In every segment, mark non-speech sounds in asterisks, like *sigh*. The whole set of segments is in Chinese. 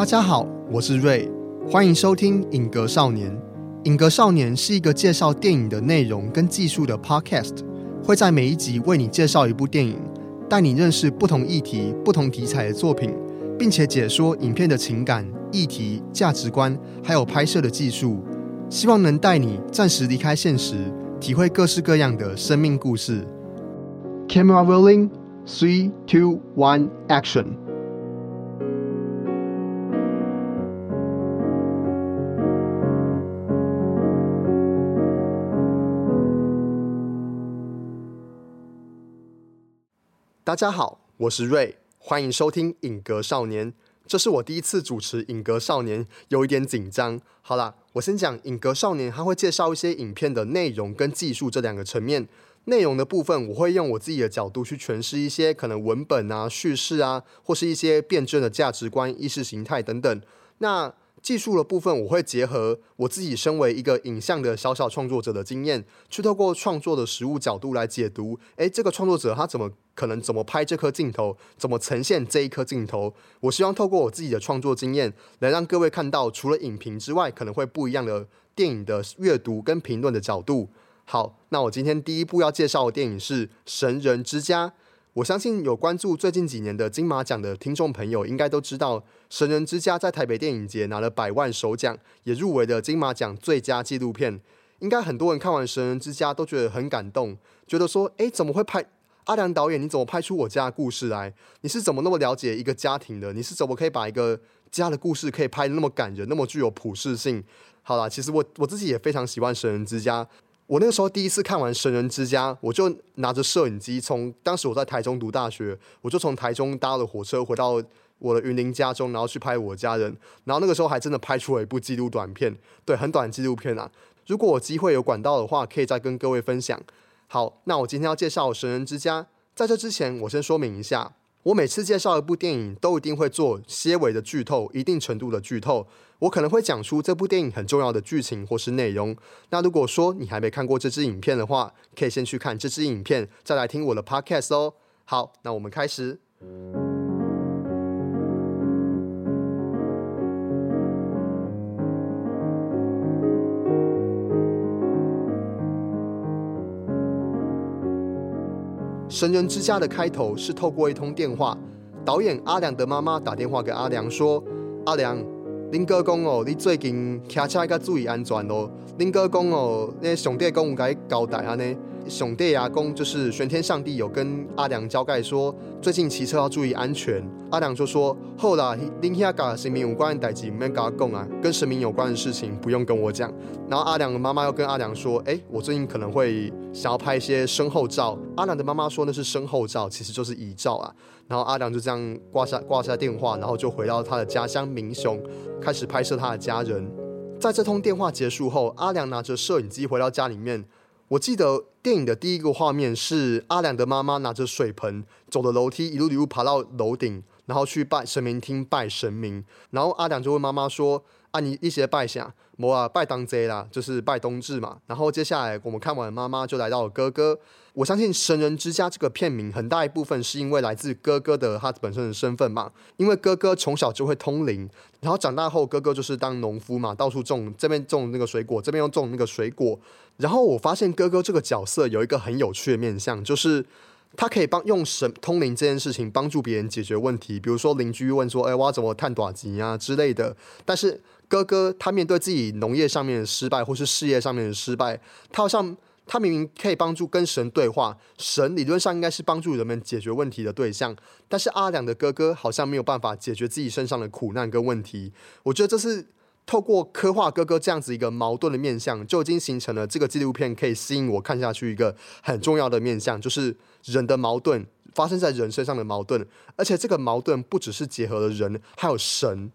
大家好，我是瑞，欢迎收听《影格少年》。《影格少年》是一个介绍电影的内容跟技术的 podcast，会在每一集为你介绍一部电影，带你认识不同议题、不同题材的作品，并且解说影片的情感、议题、价值观，还有拍摄的技术，希望能带你暂时离开现实，体会各式各样的生命故事。Camera rolling, three, two, one, action. 大家好，我是瑞，欢迎收听《影格少年》。这是我第一次主持《影格少年》，有一点紧张。好啦，我先讲《影格少年》，他会介绍一些影片的内容跟技术这两个层面。内容的部分，我会用我自己的角度去诠释一些可能文本啊、叙事啊，或是一些辩证的价值观、意识形态等等。那技术的部分，我会结合我自己身为一个影像的小小创作者的经验，去透过创作的实物角度来解读。诶，这个创作者他怎么可能怎么拍这颗镜头，怎么呈现这一颗镜头？我希望透过我自己的创作经验，来让各位看到除了影评之外，可能会不一样的电影的阅读跟评论的角度。好，那我今天第一部要介绍的电影是《神人之家》。我相信有关注最近几年的金马奖的听众朋友，应该都知道《神人之家》在台北电影节拿了百万首奖，也入围了金马奖最佳纪录片。应该很多人看完《神人之家》都觉得很感动，觉得说：“诶，怎么会拍阿良导演？你怎么拍出我家的故事来？你是怎么那么了解一个家庭的？你是怎么可以把一个家的故事可以拍的那么感人，那么具有普适性？”好啦，其实我我自己也非常喜欢《神人之家》。我那个时候第一次看完《神人之家》，我就拿着摄影机，从当时我在台中读大学，我就从台中搭了火车回到我的云林家中，然后去拍我家人。然后那个时候还真的拍出了一部纪录短片，对，很短纪录片啊。如果我机会有管道的话，可以再跟各位分享。好，那我今天要介绍《神人之家》。在这之前，我先说明一下，我每次介绍一部电影，都一定会做些微的剧透，一定程度的剧透。我可能会讲出这部电影很重要的剧情或是内容。那如果说你还没看过这支影片的话，可以先去看这支影片，再来听我的 podcast 哦。好，那我们开始。神人之家的开头是透过一通电话，导演阿良的妈妈打电话给阿良说：“阿良。”林哥讲哦，你最近开车要注意安全哦。林哥讲哦，那上帝公有甲伊交代安尼。上帝阿公就是玄天上帝有跟阿良交代说，最近骑车要注意安全。阿良就说：后啦，林下噶神明有关的代志，唔免跟他讲啊，跟神明有关的事情不用跟我讲。然后阿良的妈妈又跟阿良说：哎，我最近可能会想要拍一些身后照。阿良的妈妈说那是身后照，其实就是遗照啊。然后阿良就这样挂下挂下电话，然后就回到他的家乡明雄，开始拍摄他的家人。在这通电话结束后，阿良拿着摄影机回到家里面。我记得电影的第一个画面是阿良的妈妈拿着水盆走的楼梯，一路一路爬到楼顶，然后去拜神明厅拜神明。然后阿良就问妈妈说：“啊，你一些拜下？我啊拜当贼啦，就是拜冬至嘛。”然后接下来我们看完妈妈就来到了哥哥。我相信《神人之家》这个片名很大一部分是因为来自哥哥的他本身的身份嘛，因为哥哥从小就会通灵，然后长大后哥哥就是当农夫嘛，到处种这边种那个水果，这边又种那个水果。然后我发现哥哥这个角色有一个很有趣的面相，就是他可以帮用神通灵这件事情帮助别人解决问题，比如说邻居问说：“哎，我要怎么探短吉啊之类的。”但是哥哥他面对自己农业上面的失败，或是事业上面的失败，他好像。他明明可以帮助跟神对话，神理论上应该是帮助人们解决问题的对象，但是阿良的哥哥好像没有办法解决自己身上的苦难跟问题。我觉得这是透过刻画哥哥这样子一个矛盾的面相，就已经形成了这个纪录片可以吸引我看下去一个很重要的面相，就是人的矛盾发生在人身上的矛盾，而且这个矛盾不只是结合了人，还有神。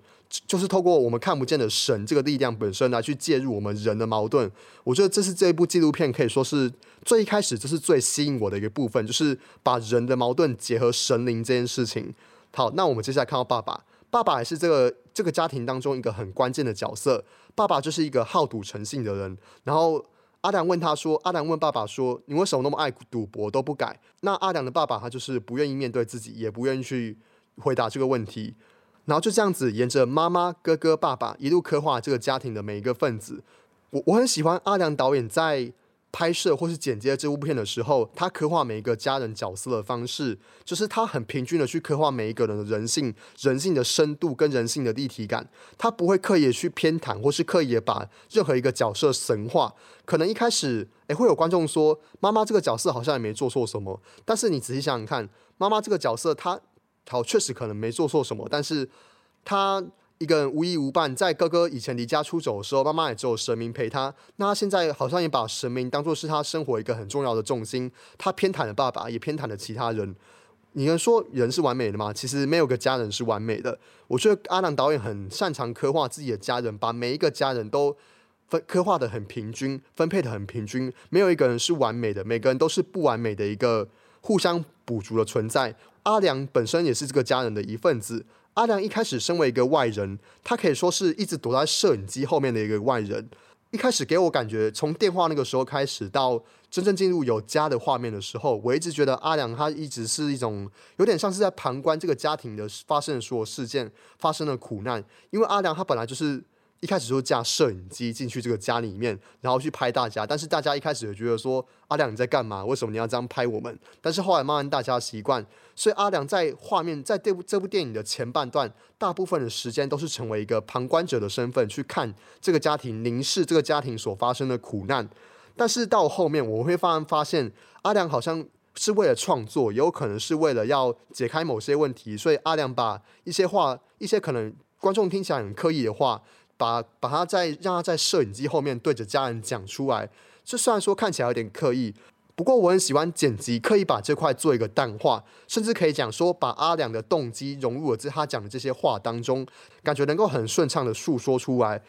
就是透过我们看不见的神这个力量本身来去介入我们人的矛盾，我觉得这是这一部纪录片可以说是最一开始这是最吸引我的一个部分，就是把人的矛盾结合神灵这件事情。好，那我们接下来看到爸爸，爸爸也是这个这个家庭当中一个很关键的角色。爸爸就是一个好赌成性的人。然后阿良问他说：“阿良问爸爸说，你为什么那么爱赌博都不改？”那阿良的爸爸他就是不愿意面对自己，也不愿意去回答这个问题。然后就这样子沿着妈妈、哥哥、爸爸一路刻画这个家庭的每一个分子。我我很喜欢阿良导演在。拍摄或是剪接这部片的时候，他刻画每一个家人角色的方式，就是他很平均的去刻画每一个人的人性、人性的深度跟人性的立体感。他不会刻意去偏袒，或是刻意把任何一个角色神化。可能一开始，诶会有观众说，妈妈这个角色好像也没做错什么。但是你仔细想想看，妈妈这个角色，她好确实可能没做错什么，但是她。一个人无依无伴，在哥哥以前离家出走的时候，妈妈也只有神明陪他。那他现在好像也把神明当做是他生活一个很重要的重心。他偏袒了爸爸，也偏袒了其他人。你能说人是完美的吗？其实没有个家人是完美的。我觉得阿南导演很擅长刻画自己的家人，把每一个家人都分刻画的很平均，分配的很平均，没有一个人是完美的，每个人都是不完美的一个互相补足的存在。阿良本身也是这个家人的一份子。阿良一开始身为一个外人，他可以说是一直躲在摄影机后面的一个外人。一开始给我感觉，从电话那个时候开始到真正进入有家的画面的时候，我一直觉得阿良他一直是一种有点像是在旁观这个家庭的发生的所有事件发生的苦难，因为阿良他本来就是。一开始就架摄影机进去这个家里面，然后去拍大家。但是大家一开始也觉得说：“阿良你在干嘛？为什么你要这样拍我们？”但是后来慢慢大家习惯，所以阿良在画面 *laughs* 在这部这部电影的前半段，大部分的时间都是成为一个旁观者的身份去看这个家庭，凝视这个家庭所发生的苦难。但是到后面，我会发发现阿良好像是为了创作，也有可能是为了要解开某些问题，所以阿良把一些话，一些可能观众听起来很刻意的话。把把他在让他在摄影机后面对着家人讲出来，这虽然说看起来有点刻意，不过我很喜欢剪辑，刻意把这块做一个淡化，甚至可以讲说把阿良的动机融入了在他讲的这些话当中，感觉能够很顺畅的诉说出来。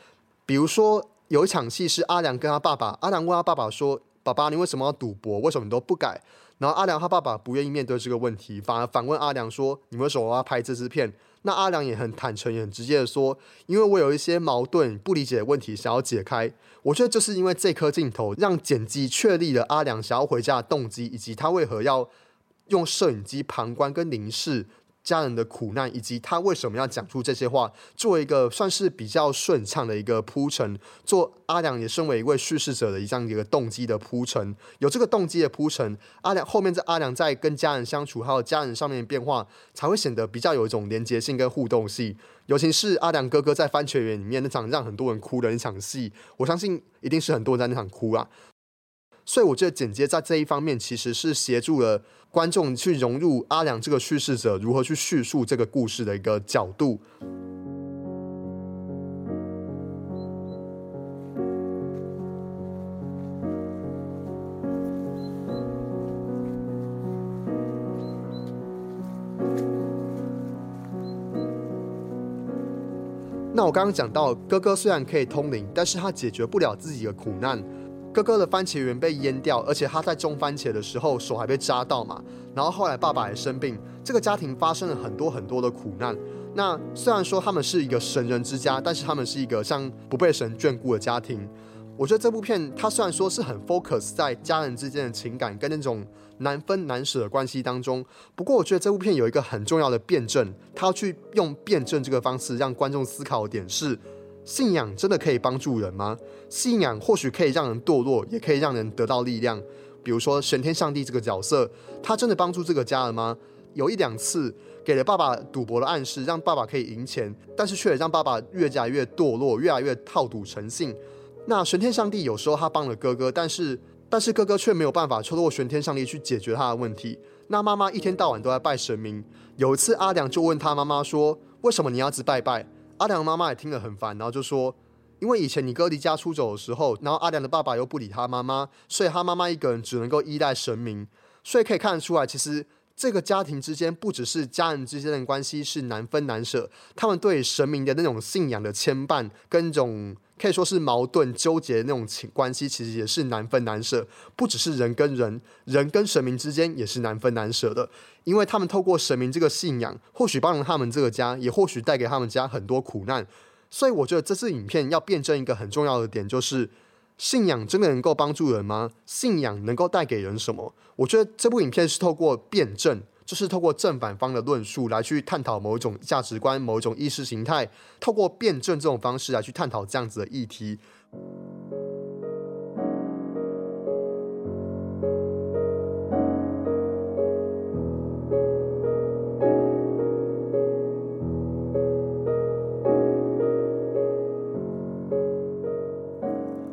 比如说有一场戏是阿良跟他爸爸，阿良问他爸爸说：“爸爸，你为什么要赌博？为什么你都不改？”然后阿良他爸爸不愿意面对这个问题，反而反问阿良说：“你为什么要拍这支片？”那阿良也很坦诚，也很直接的说：“因为我有一些矛盾、不理解的问题想要解开。”我觉得就是因为这颗镜头，让剪辑确立了阿良想要回家的动机，以及他为何要用摄影机旁观跟凝视。家人的苦难，以及他为什么要讲出这些话，做一个算是比较顺畅的一个铺陈。做阿良也身为一位叙事者的一样一个动机的铺陈，有这个动机的铺陈，阿良后面在阿良在跟家人相处，还有家人上面的变化，才会显得比较有一种连接性跟互动性。尤其是阿良哥哥在番茄园里面那场让很多人哭的那场戏，我相信一定是很多人在那场哭啊。所以我觉得剪接在这一方面其实是协助了观众去融入阿良这个叙事者如何去叙述这个故事的一个角度。那我刚刚讲到，哥哥虽然可以通灵，但是他解决不了自己的苦难。哥哥的番茄园被淹掉，而且他在种番茄的时候手还被扎到嘛。然后后来爸爸也生病，这个家庭发生了很多很多的苦难。那虽然说他们是一个神人之家，但是他们是一个像不被神眷顾的家庭。我觉得这部片它虽然说是很 focus 在家人之间的情感跟那种难分难舍的关系当中，不过我觉得这部片有一个很重要的辩证，他要去用辩证这个方式让观众思考的点是。信仰真的可以帮助人吗？信仰或许可以让人堕落，也可以让人得到力量。比如说玄天上帝这个角色，他真的帮助这个家了吗？有一两次给了爸爸赌博的暗示，让爸爸可以赢钱，但是却让爸爸越加越堕落，越来越套赌成性。那玄天上帝有时候他帮了哥哥，但是但是哥哥却没有办法透过玄天上帝去解决他的问题。那妈妈一天到晚都在拜神明。有一次阿良就问他妈妈说：“为什么你要只拜拜？”阿良妈妈也听了很烦，然后就说：“因为以前你哥离家出走的时候，然后阿良的爸爸又不理他妈妈，所以他妈妈一个人只能够依赖神明。所以可以看得出来，其实这个家庭之间不只是家人之间的关系是难分难舍，他们对神明的那种信仰的牵绊，跟种可以说是矛盾纠结的那种情关系，其实也是难分难舍。不只是人跟人，人跟神明之间也是难分难舍的。”因为他们透过神明这个信仰，或许帮了他们这个家，也或许带给他们家很多苦难。所以我觉得这次影片要辩证一个很重要的点，就是信仰真的能够帮助人吗？信仰能够带给人什么？我觉得这部影片是透过辩证，就是透过正反方的论述来去探讨某一种价值观、某一种意识形态，透过辩证这种方式来去探讨这样子的议题。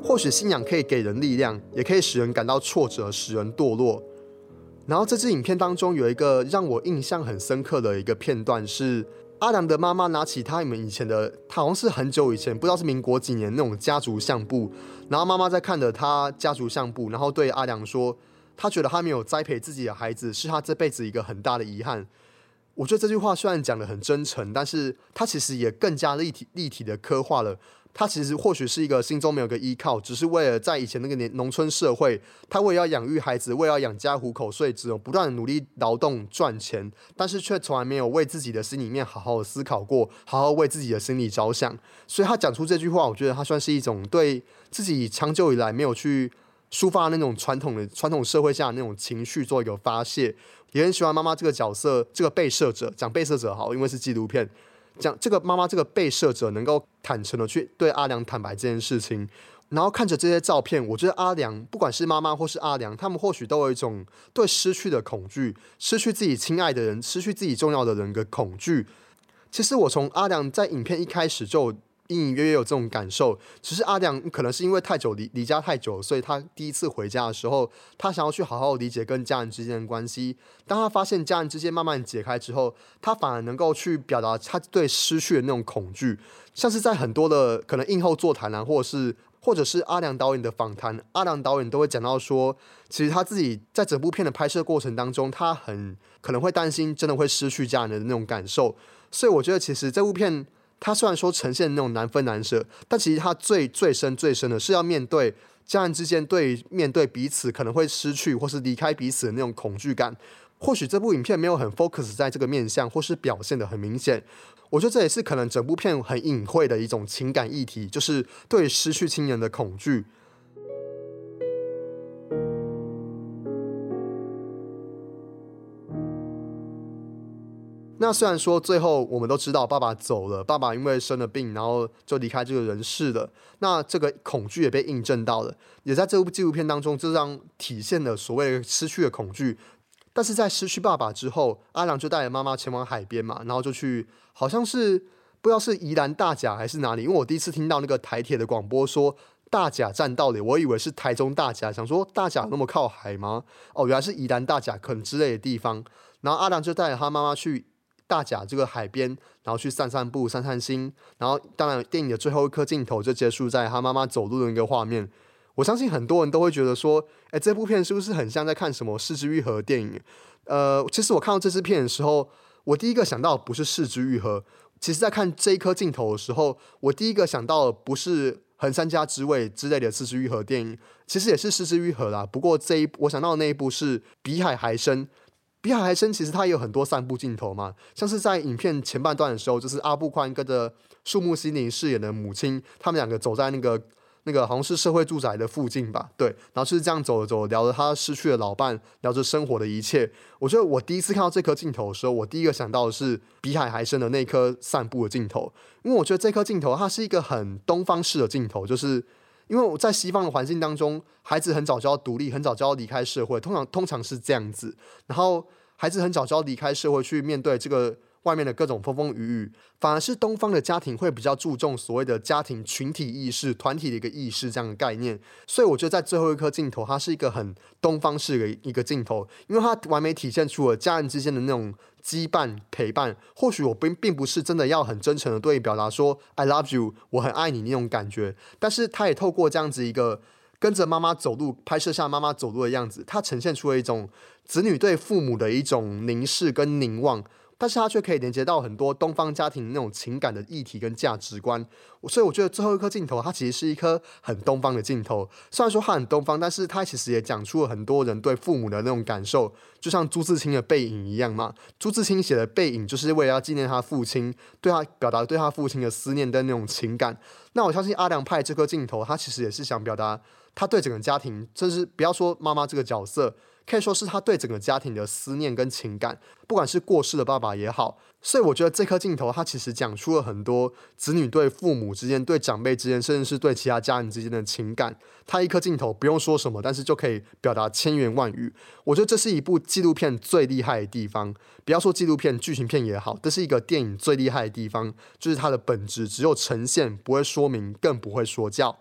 或许信仰可以给人力量，也可以使人感到挫折，使人堕落。然后这支影片当中有一个让我印象很深刻的一个片段，是阿良的妈妈拿起他们以前的，他好像是很久以前，不知道是民国几年那种家族相簿。然后妈妈在看着他家族相簿，然后对阿良说：“他觉得他没有栽培自己的孩子，是他这辈子一个很大的遗憾。”我觉得这句话虽然讲的很真诚，但是他其实也更加立体立体的刻画了。他其实或许是一个心中没有个依靠，只是为了在以前那个年农村社会，他为了要养育孩子，为了要养家糊口，所以只有不断的努力劳动赚钱，但是却从来没有为自己的心里面好好思考过，好好为自己的心理着想。所以他讲出这句话，我觉得他算是一种对自己长久以来没有去抒发那种传统的传统社会下那种情绪做一个发泄。也很喜欢妈妈这个角色，这个被摄者讲被摄者好，因为是纪录片。讲这个妈妈这个被摄者能够坦诚的去对阿良坦白这件事情，然后看着这些照片，我觉得阿良不管是妈妈或是阿良，他们或许都有一种对失去的恐惧，失去自己亲爱的人，失去自己重要的人的恐惧。其实我从阿良在影片一开始就。隐隐约约有这种感受，只是阿良可能是因为太久离离家太久，所以他第一次回家的时候，他想要去好好理解跟家人之间的关系。当他发现家人之间慢慢解开之后，他反而能够去表达他对失去的那种恐惧。像是在很多的可能映后座谈啊，或者是或者是阿良导演的访谈，阿良导演都会讲到说，其实他自己在整部片的拍摄过程当中，他很可能会担心真的会失去家人的那种感受。所以我觉得，其实这部片。他虽然说呈现那种难分难舍，但其实他最最深最深的是要面对家人之间对面对彼此可能会失去或是离开彼此的那种恐惧感。或许这部影片没有很 focus 在这个面向，或是表现的很明显。我觉得这也是可能整部片很隐晦的一种情感议题，就是对失去亲人的恐惧。那虽然说最后我们都知道爸爸走了，爸爸因为生了病，然后就离开这个人世了。那这个恐惧也被印证到了，也在这部纪录片当中，这样体现了所谓失去的恐惧。但是在失去爸爸之后，阿良就带着妈妈前往海边嘛，然后就去，好像是不知道是宜兰大甲还是哪里，因为我第一次听到那个台铁的广播说大甲站到了，我以为是台中大甲，想说大甲那么靠海吗？哦，原来是宜兰大甲可能之类的地方。然后阿良就带着他妈妈去。大甲这个海边，然后去散散步、散散心，然后当然电影的最后一颗镜头就结束在他妈妈走路的一个画面。我相信很多人都会觉得说，哎，这部片是不是很像在看什么《四之愈合》电影？呃，其实我看到这支片的时候，我第一个想到不是《四之愈合》，其实在看这一颗镜头的时候，我第一个想到的不是《横山家之味》之类的《四之愈合》电影，其实也是《四之愈合》啦。不过这一我想到的那一部是《比海还深》。比海还深，其实它也有很多散步镜头嘛，像是在影片前半段的时候，就是阿布宽跟着树木心灵饰演的母亲，他们两个走在那个那个好像是社会住宅的附近吧，对，然后就是这样走着走，聊着他失去的老伴，聊着生活的一切。我觉得我第一次看到这颗镜头的时候，我第一个想到的是比海还深的那颗散步的镜头，因为我觉得这颗镜头它是一个很东方式的镜头，就是。因为我在西方的环境当中，孩子很早就要独立，很早就要离开社会，通常通常是这样子。然后孩子很早就要离开社会，去面对这个外面的各种风风雨雨。反而是东方的家庭会比较注重所谓的家庭群体意识、团体的一个意识这样的概念。所以我觉得在最后一颗镜头，它是一个很东方式的一个镜头，因为它完美体现出了家人之间的那种。羁绊陪伴，或许我并并不是真的要很真诚的对你表达说 I love you，我很爱你那种感觉，但是他也透过这样子一个跟着妈妈走路，拍摄下妈妈走路的样子，它呈现出了一种子女对父母的一种凝视跟凝望。但是它却可以连接到很多东方家庭那种情感的议题跟价值观，所以我觉得最后一颗镜头，它其实是一颗很东方的镜头。虽然说它很东方，但是它其实也讲出了很多人对父母的那种感受，就像朱自清的《背影》一样嘛。朱自清写的《背影》就是为了要纪念他父亲，对他表达对他父亲的思念的那种情感。那我相信阿良派这颗镜头，他其实也是想表达他对整个家庭，甚至不要说妈妈这个角色。可以说是他对整个家庭的思念跟情感，不管是过世的爸爸也好。所以我觉得这颗镜头，它其实讲出了很多子女对父母之间、对长辈之间，甚至是对其他家人之间的情感。它一颗镜头不用说什么，但是就可以表达千言万语。我觉得这是一部纪录片最厉害的地方。不要说纪录片、剧情片也好，这是一个电影最厉害的地方，就是它的本质只有呈现，不会说明，更不会说教。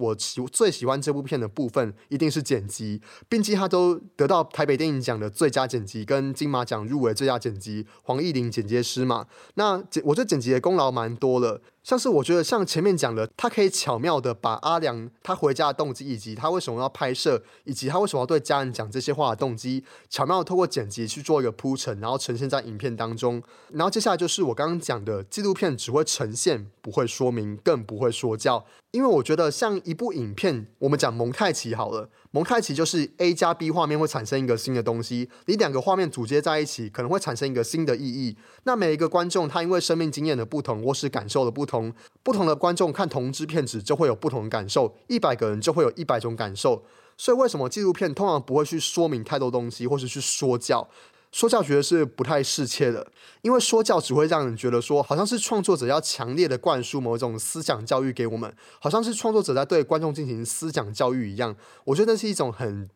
我喜最喜欢这部片的部分一定是剪辑，并且他都得到台北电影奖的最佳剪辑跟金马奖入围最佳剪辑，黄义玲剪接师嘛。那剪我这剪辑的功劳蛮多了。像是我觉得像前面讲的，他可以巧妙的把阿良他回家的动机，以及他为什么要拍摄，以及他为什么要对家人讲这些话的动机，巧妙的透过剪辑去做一个铺陈，然后呈现在影片当中。然后接下来就是我刚刚讲的纪录片只会呈现，不会说明，更不会说教。因为我觉得像一部影片，我们讲蒙太奇好了。蒙太奇就是 A 加 B 画面会产生一个新的东西，你两个画面组接在一起，可能会产生一个新的意义。那每一个观众他因为生命经验的不同或是感受的不同，不同的观众看同支片子就会有不同的感受，一百个人就会有一百种感受。所以为什么纪录片通常不会去说明太多东西，或是去说教？说教觉得是不太适切的，因为说教只会让人觉得说，好像是创作者要强烈的灌输某种思想教育给我们，好像是创作者在对观众进行思想教育一样。我觉得那是一种很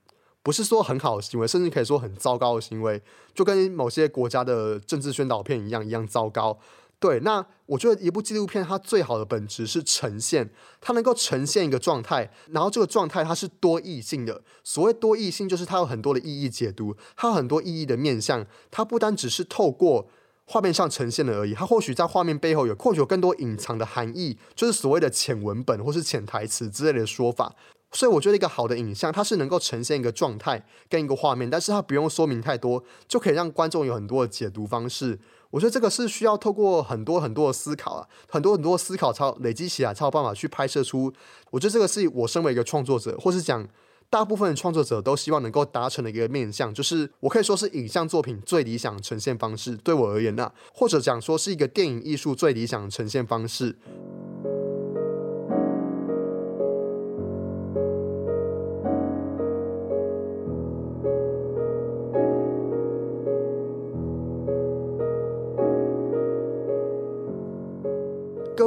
不是说很好的行为，甚至可以说很糟糕的行为，就跟某些国家的政治宣导片一样，一样糟糕。对，那我觉得一部纪录片它最好的本质是呈现，它能够呈现一个状态，然后这个状态它是多义性的。所谓多义性，就是它有很多的意义解读，它有很多意义的面向，它不单只是透过画面上呈现的而已，它或许在画面背后有或许有更多隐藏的含义，就是所谓的潜文本或是潜台词之类的说法。所以我觉得一个好的影像，它是能够呈现一个状态跟一个画面，但是它不用说明太多，就可以让观众有很多的解读方式。我觉得这个是需要透过很多很多的思考啊，很多很多的思考超累积起来，才有办法去拍摄出。我觉得这个是我身为一个创作者，或是讲大部分的创作者都希望能够达成的一个面向，就是我可以说是影像作品最理想呈现方式。对我而言呢，或者讲说是一个电影艺术最理想呈现方式。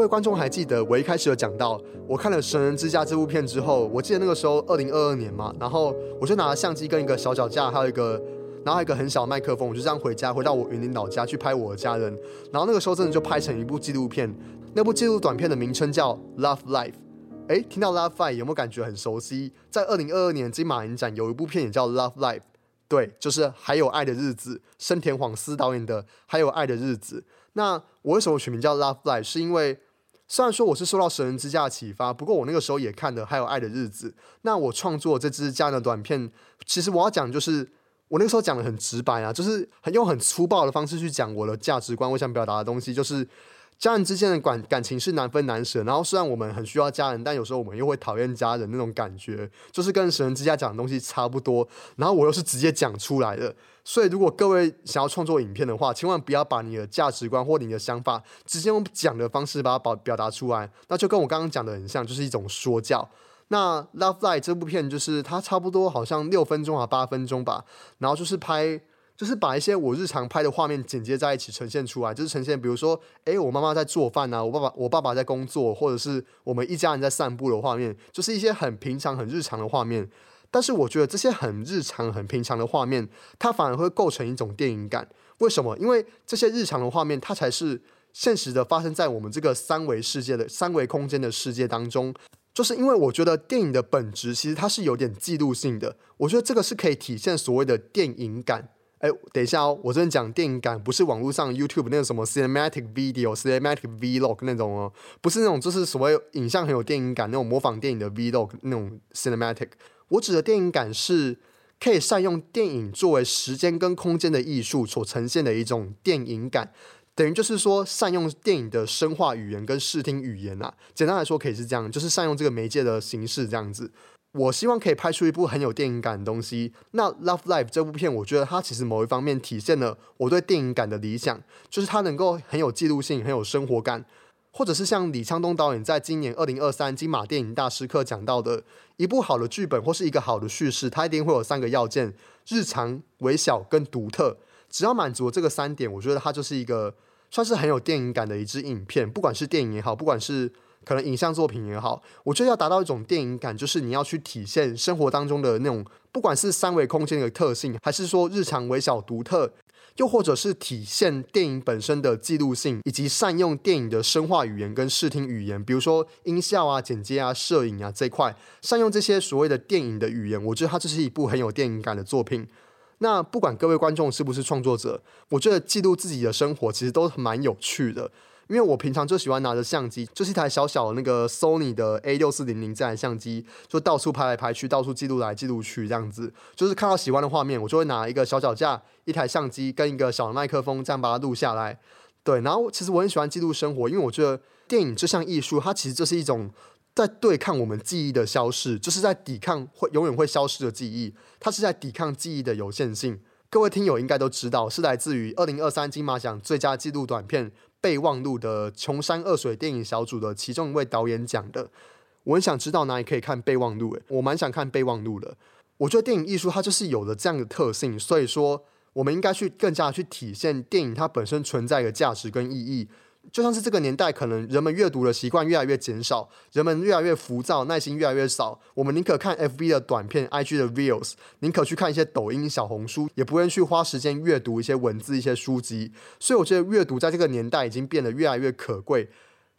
观众还记得我一开始有讲到，我看了《神人之家》这部片之后，我记得那个时候二零二二年嘛，然后我就拿了相机跟一个小脚架，还有一个，然后一个很小的麦克风，我就这样回家，回到我云林老家去拍我的家人。然后那个时候真的就拍成一部纪录片，那部纪录短片的名称叫《Love Life》。哎，听到《Love Life》有没有感觉很熟悉？在二零二二年金马影展有一部片也叫《Love Life》，对，就是《还有爱的日子》，深田晃司导演的《还有爱的日子》。那我为什么取名叫 Love Life？是因为虽然说我是受到《神人之家》的启发，不过我那个时候也看的还有《爱的日子》。那我创作这支家的短片，其实我要讲就是我那个时候讲的很直白啊，就是很用很粗暴的方式去讲我的价值观，我想表达的东西就是。家人之间的感感情是难分难舍，然后虽然我们很需要家人，但有时候我们又会讨厌家人那种感觉，就是跟神之家讲的东西差不多。然后我又是直接讲出来的，所以如果各位想要创作影片的话，千万不要把你的价值观或你的想法直接用讲的方式把它表表达出来，那就跟我刚刚讲的很像，就是一种说教。那《Love Life》这部片就是它差不多好像六分钟啊八分钟吧，然后就是拍。就是把一些我日常拍的画面剪接在一起呈现出来，就是呈现，比如说，诶，我妈妈在做饭啊，我爸爸我爸爸在工作，或者是我们一家人在散步的画面，就是一些很平常、很日常的画面。但是我觉得这些很日常、很平常的画面，它反而会构成一种电影感。为什么？因为这些日常的画面，它才是现实的发生在我们这个三维世界的三维空间的世界当中。就是因为我觉得电影的本质其实它是有点记录性的，我觉得这个是可以体现所谓的电影感。哎，等一下哦，我这边讲电影感不是网络上 YouTube 那种什么 cinematic video、cinematic vlog 那种哦，不是那种就是所谓影像很有电影感那种模仿电影的 vlog 那种 cinematic。我指的电影感是可以善用电影作为时间跟空间的艺术所呈现的一种电影感，等于就是说善用电影的声化语言跟视听语言啊。简单来说可以是这样，就是善用这个媒介的形式这样子。我希望可以拍出一部很有电影感的东西。那《Love Life》这部片，我觉得它其实某一方面体现了我对电影感的理想，就是它能够很有记录性、很有生活感，或者是像李沧东导演在今年二零二三金马电影大师课讲到的，一部好的剧本或是一个好的叙事，它一定会有三个要件，日常、微小跟独特。只要满足这个三点，我觉得它就是一个算是很有电影感的一支影片。不管是电影也好，不管是可能影像作品也好，我觉得要达到一种电影感，就是你要去体现生活当中的那种，不管是三维空间的特性，还是说日常微小独特。又或者是体现电影本身的记录性，以及善用电影的声化语言跟视听语言，比如说音效啊、剪接啊、摄影啊这一块，善用这些所谓的电影的语言，我觉得它这是一部很有电影感的作品。那不管各位观众是不是创作者，我觉得记录自己的生活其实都蛮有趣的。因为我平常就喜欢拿着相机，就是一台小小的那个 Sony 的 A 六四零零这台相机，就到处拍来拍去，到处记录来记录去，这样子。就是看到喜欢的画面，我就会拿一个小脚架、一台相机跟一个小麦克风，这样把它录下来。对，然后其实我很喜欢记录生活，因为我觉得电影这项艺术，它其实就是一种在对抗我们记忆的消逝，就是在抵抗会永远会消失的记忆，它是在抵抗记忆的有限性。各位听友应该都知道，是来自于二零二三金马奖最佳纪录短片。备忘录的穷山恶水电影小组的其中一位导演讲的，我很想知道哪里可以看备忘录。诶，我蛮想看备忘录的。我觉得电影艺术它就是有了这样的特性，所以说我们应该去更加去体现电影它本身存在的价值跟意义。就像是这个年代，可能人们阅读的习惯越来越减少，人们越来越浮躁，耐心越来越少。我们宁可看 FB 的短片、IG 的 Reels，宁可去看一些抖音、小红书，也不愿去花时间阅读一些文字、一些书籍。所以，我觉得阅读在这个年代已经变得越来越可贵。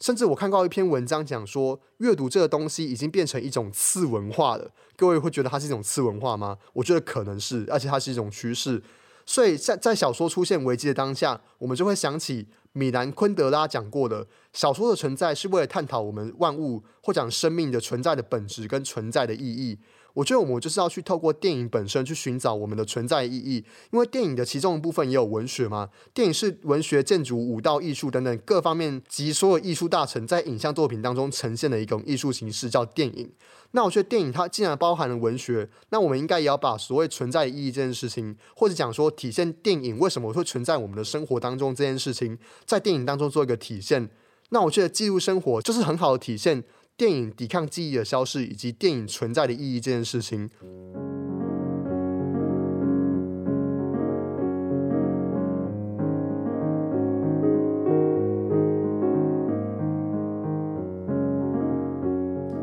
甚至我看到一篇文章讲说，阅读这个东西已经变成一种次文化了。各位会觉得它是一种次文化吗？我觉得可能是，而且它是一种趋势。所以在在小说出现危机的当下，我们就会想起。米兰昆德拉讲过的，小说的存在是为了探讨我们万物或讲生命的存在的本质跟存在的意义。我觉得我们就是要去透过电影本身去寻找我们的存在意义，因为电影的其中一部分也有文学嘛。电影是文学、建筑、舞蹈、艺术等等各方面及所有艺术大成在影像作品当中呈现的一种艺术形式，叫电影。那我觉得电影它既然包含了文学，那我们应该也要把所谓存在意义这件事情，或者讲说体现电影为什么会存在我们的生活当中这件事情，在电影当中做一个体现。那我觉得记录生活就是很好的体现。电影抵抗记忆的消逝，以及电影存在的意义这件事情，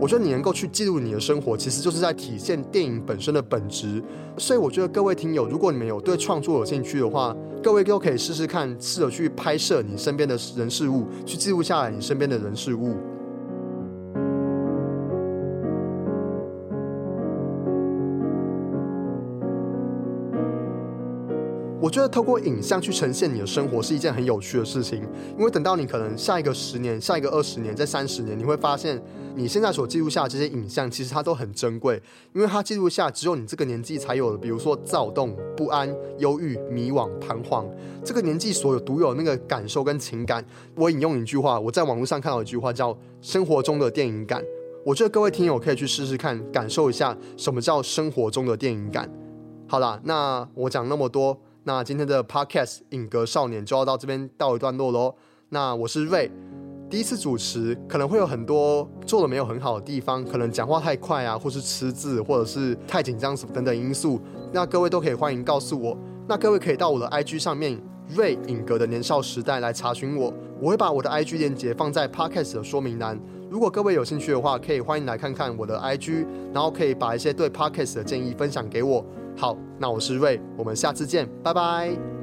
我觉得你能够去记录你的生活，其实就是在体现电影本身的本质。所以，我觉得各位听友，如果你们有对创作有兴趣的话，各位都可以试试看，试着去拍摄你身边的人事物，去记录下来你身边的人事物。我觉得透过影像去呈现你的生活是一件很有趣的事情，因为等到你可能下一个十年、下一个二十年、再三十年，你会发现你现在所记录下这些影像，其实它都很珍贵，因为它记录下只有你这个年纪才有的，比如说躁动、不安、忧郁、迷惘、彷徨，这个年纪所有独有那个感受跟情感。我引用一句话，我在网络上看到一句话叫“生活中的电影感”，我觉得各位听友可以去试试看，感受一下什么叫生活中的电影感。好啦，那我讲那么多。那今天的 podcast《影格少年》就要到这边到一段落喽。那我是瑞，第一次主持，可能会有很多做的没有很好的地方，可能讲话太快啊，或是吃字，或者是太紧张什么等等因素。那各位都可以欢迎告诉我。那各位可以到我的 IG 上面瑞影格的年少时代来查询我，我会把我的 IG 链接放在 podcast 的说明栏。如果各位有兴趣的话，可以欢迎来看看我的 IG，然后可以把一些对 podcast 的建议分享给我。好，那我是瑞，我们下次见，拜拜。